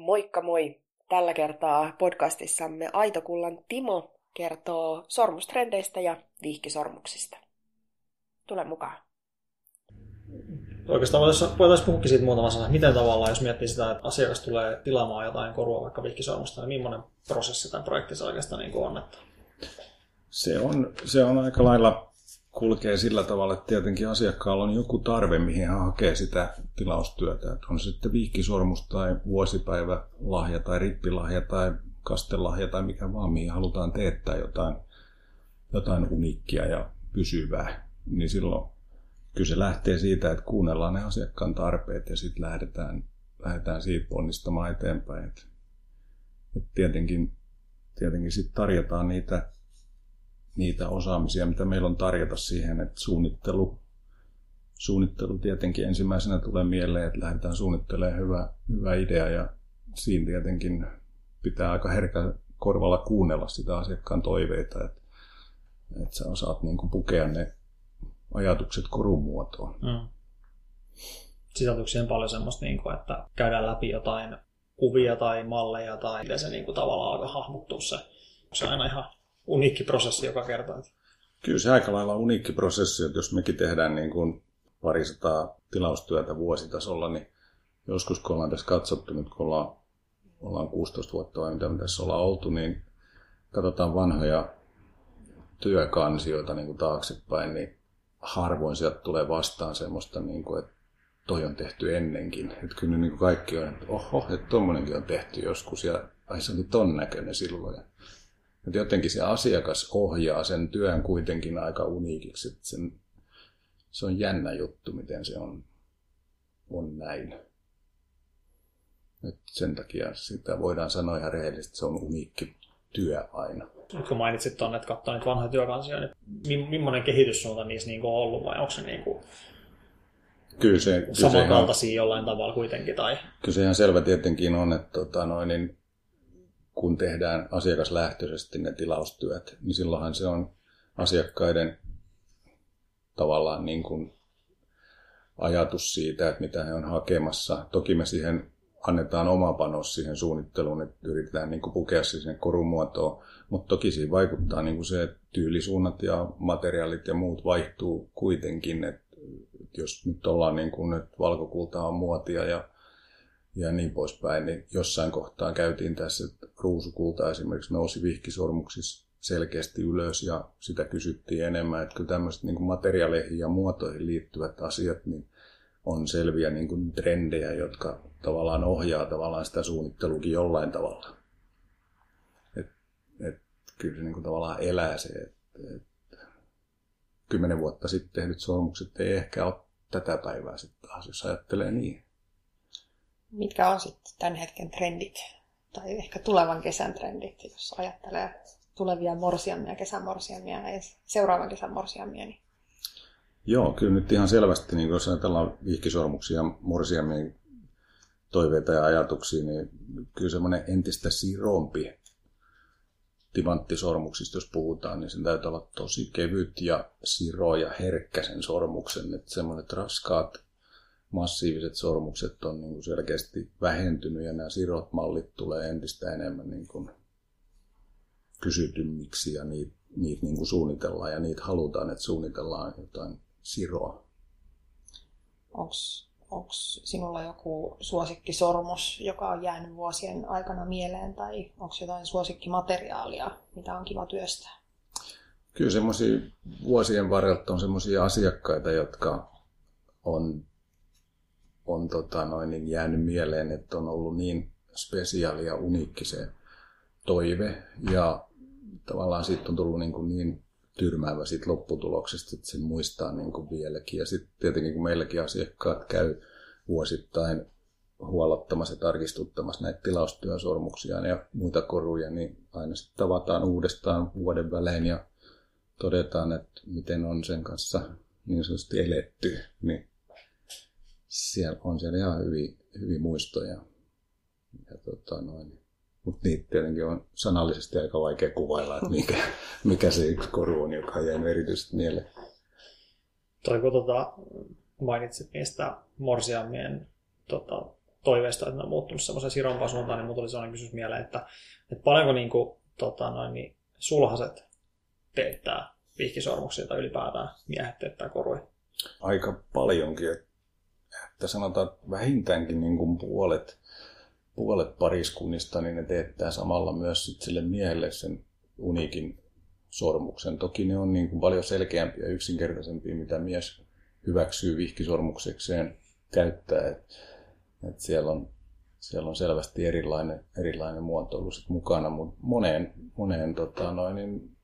Moikka moi! Tällä kertaa podcastissamme Aitokullan Timo kertoo sormustrendeistä ja vihkisormuksista. Tule mukaan. Oikeastaan voitaisiin voitais puhukin siitä muutama sana. Miten tavallaan, jos miettii sitä, että asiakas tulee tilaamaan jotain korua vaikka vihkisormusta, niin millainen prosessi tai projekti se oikeastaan niin on? Että... Se, on, se on aika lailla kulkee sillä tavalla, että tietenkin asiakkaalla on joku tarve, mihin hän hakee sitä tilaustyötä. Että on se sitten vihkisormus tai vuosipäivälahja tai rippilahja tai kastelahja tai mikä vaan, mihin halutaan teettää jotain, jotain uniikkia ja pysyvää. Niin silloin kyllä se lähtee siitä, että kuunnellaan ne asiakkaan tarpeet ja sitten lähdetään, lähdetään siitä ponnistamaan eteenpäin. Et, et tietenkin tietenkin sitten tarjotaan niitä niitä osaamisia, mitä meillä on tarjota siihen, että suunnittelu, suunnittelu tietenkin ensimmäisenä tulee mieleen, että lähdetään suunnittelemaan hyvä, hyvä idea ja siinä tietenkin pitää aika herkä korvalla kuunnella sitä asiakkaan toiveita, että, että sä osaat niin kuin pukea ne ajatukset korun muotoon. Mm. Sisältyykö siihen paljon semmoista, niin kuin, että käydään läpi jotain kuvia tai malleja tai miten se niin kuin, tavallaan alkaa hahmottua se. Se on aina ihan uniikki prosessi joka kerta. Kyllä se aika lailla uniikki prosessi, että jos mekin tehdään niin kuin parisataa tilaustyötä vuositasolla, niin joskus kun ollaan tässä katsottu, nyt kun ollaan, ollaan 16 vuotta vai mitä tässä ollaan oltu, niin katsotaan vanhoja työkansioita niin kuin taaksepäin, niin harvoin sieltä tulee vastaan semmoista, niin kuin, että toi on tehty ennenkin. Että kyllä niin kuin kaikki on, että oho, että tuommoinenkin on tehty joskus ja ai se oli ton näköinen silloin. Että jotenkin se asiakas ohjaa sen työn kuitenkin aika uniikiksi. Että sen, se on jännä juttu, miten se on, on näin. Et sen takia sitä voidaan sanoa ihan rehellisesti, että se on uniikki työ aina. Nyt kun mainitsit tuonne, että katsoo niitä vanhoja työkansia, niin millainen kehityssuunta niissä niin on ollut vai onko se niin kuin kyllä se, kyllä samankaltaisia ihan, jollain tavalla kuitenkin? Tai... Kyllä se ihan selvä tietenkin on, että tota, noin, niin kun tehdään asiakaslähtöisesti ne tilaustyöt, niin silloinhan se on asiakkaiden tavallaan niin kuin ajatus siitä, että mitä he on hakemassa. Toki me siihen annetaan oma panos siihen suunnitteluun, että yritetään niin kuin pukea se sinne korumuotoon, mutta toki siinä vaikuttaa niin kuin se, että tyylisuunnat ja materiaalit ja muut vaihtuu kuitenkin, että jos nyt ollaan niin kuin, että valkokulta on muotia ja ja niin poispäin, niin jossain kohtaa käytiin tässä, että ruusukulta esimerkiksi nousi vihkisormuksissa selkeästi ylös ja sitä kysyttiin enemmän, että kyllä tämmöiset niin materiaaleihin ja muotoihin liittyvät asiat niin on selviä niin kuin trendejä, jotka tavallaan ohjaa tavallaan sitä suunnittelukin jollain tavalla. Et, et, kyllä se niin kuin tavallaan elää se, että et, kymmenen vuotta sitten tehdyt sormukset ei ehkä ole tätä päivää sitten taas, jos ajattelee niin mitkä on sitten tämän hetken trendit tai ehkä tulevan kesän trendit, jos ajattelee tulevia morsiamia, kesämorsiamia ja seuraavan kesän morsiamia. Niin... Joo, kyllä nyt ihan selvästi, niin jos ajatellaan vihkisormuksia morsiamien toiveita ja ajatuksia, niin kyllä semmoinen entistä sirompi timanttisormuksista, jos puhutaan, niin sen täytyy olla tosi kevyt ja siro ja herkkä sen sormuksen. Että semmoiset raskaat massiiviset sormukset on niin kuin selkeästi vähentynyt ja nämä sirot mallit tulee entistä enemmän niin kuin kysytymmiksi ja niitä, niitä niin kuin suunnitellaan ja niitä halutaan, että suunnitellaan jotain siroa. Onko sinulla joku suosikkisormus, joka on jäänyt vuosien aikana mieleen tai onko jotain suosikkimateriaalia, mitä on kiva työstää? Kyllä semmoisia vuosien varrelta on semmoisia asiakkaita, jotka on on tota noin, niin jäänyt mieleen, että on ollut niin spesiaali ja uniikki se toive. Ja tavallaan siitä on tullut niin, kuin niin tyrmäävä siitä lopputuloksesta, että sen muistaa niin kuin vieläkin. Ja sitten tietenkin kun meilläkin asiakkaat käy vuosittain huolottamassa ja tarkistuttamassa näitä tilaustyösormuksia ja muita koruja, niin aina sitten tavataan uudestaan vuoden välein ja todetaan, että miten on sen kanssa niin sanotusti eletty. Niin siellä on siellä ihan hyviä, hyviä muistoja. Ja tota noin. Mutta niitä tietenkin on sanallisesti aika vaikea kuvailla, että mikä, mikä se yksi koru on, joka jää erityisesti mieleen. Toi kun tota, mainitsit niistä morsiamien tota, toiveista, että ne on muuttunut semmoiseen sirompaan suuntaan, niin mulla tuli sellainen kysymys mieleen, että, että paljonko niin kuin, tota, noin, niin sulhaset teettää vihkisormuksia tai ylipäätään miehet teettää koruja? Aika paljonkin. Että sanotaan että vähintäänkin niin kuin puolet, puolet pariskunnista, niin ne teettää samalla myös sit sille miehelle sen uniikin sormuksen. Toki ne on niin kuin paljon selkeämpiä ja yksinkertaisempia, mitä mies hyväksyy vihkisormuksekseen käyttää. Et, et siellä, on, siellä on selvästi erilainen, erilainen muotoilu sit mukana, mutta moneen, moneen tota, noin, niin,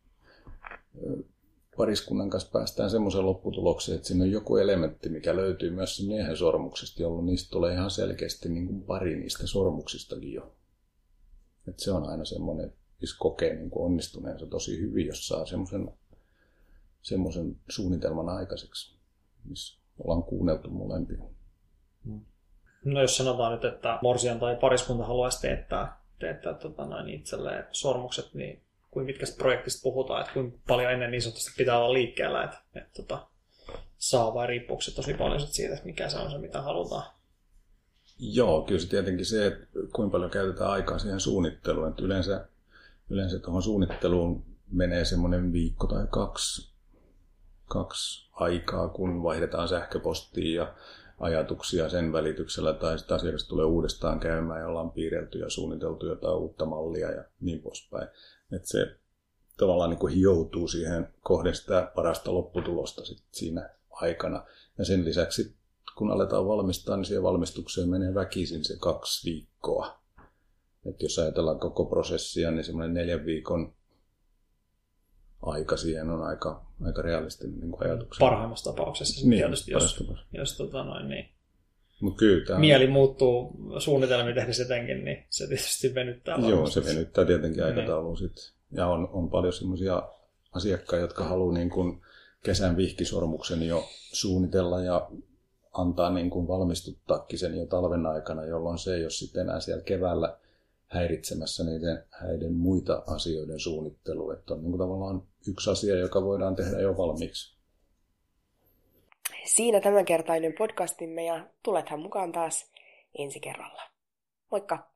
pariskunnan kanssa päästään semmoiseen lopputulokseen, että siinä on joku elementti, mikä löytyy myös sen miehen sormuksesta, jolloin niistä tulee ihan selkeästi niin kuin pari niistä sormuksistakin jo. Et se on aina semmoinen, missä kokee niin kuin onnistuneensa tosi hyvin, jos saa semmoisen, semmoisen suunnitelman aikaiseksi, missä ollaan kuunneltu molempia. No jos sanotaan nyt, että morsian tai pariskunta haluaisi teettää, teettää tota, noin itselleen sormukset, niin kuin mitkä projektista puhutaan, että kuinka paljon ennen niin sanotusti pitää olla liikkeellä, että, että tota, saa vai riippuuko se tosi paljon siitä, että mikä se on se, mitä halutaan? Joo, kyllä se tietenkin se, että kuinka paljon käytetään aikaa siihen suunnitteluun. Että yleensä, yleensä tuohon suunnitteluun menee semmoinen viikko tai kaksi, kaksi aikaa, kun vaihdetaan sähköpostia ja ajatuksia sen välityksellä, tai sitten asiakas tulee uudestaan käymään ja ollaan piirrelty ja suunniteltu jotain uutta mallia ja niin poispäin. Että se tavallaan niin kuin hioutuu siihen kohden sitä parasta lopputulosta sit siinä aikana. Ja sen lisäksi, kun aletaan valmistaa, niin siihen valmistukseen menee väkisin se kaksi viikkoa. Että jos ajatellaan koko prosessia, niin semmoinen neljän viikon aika siihen on aika, aika realistinen niin ajatus. Parhaimmassa tapauksessa niin, tietysti, jos, jos tota noin, niin Mut kyllä tämä... mieli muuttuu suunnitelmia tehdessä etenkin, niin se tietysti venyttää Joo, se venyttää tietenkin niin. aikatauluun sitten. Ja on, on paljon semmoisia asiakkaita, jotka haluaa niin kuin kesän vihkisormuksen jo suunnitella ja antaa niin kuin valmistuttaakin sen jo talven aikana, jolloin se ei ole sitten enää siellä keväällä häiritsemässä niiden häiden muita asioiden suunnittelua. Että on niin kuin tavallaan yksi asia, joka voidaan tehdä jo valmiiksi. Siinä tämänkertainen podcastimme ja tulethan mukaan taas ensi kerralla. Moikka!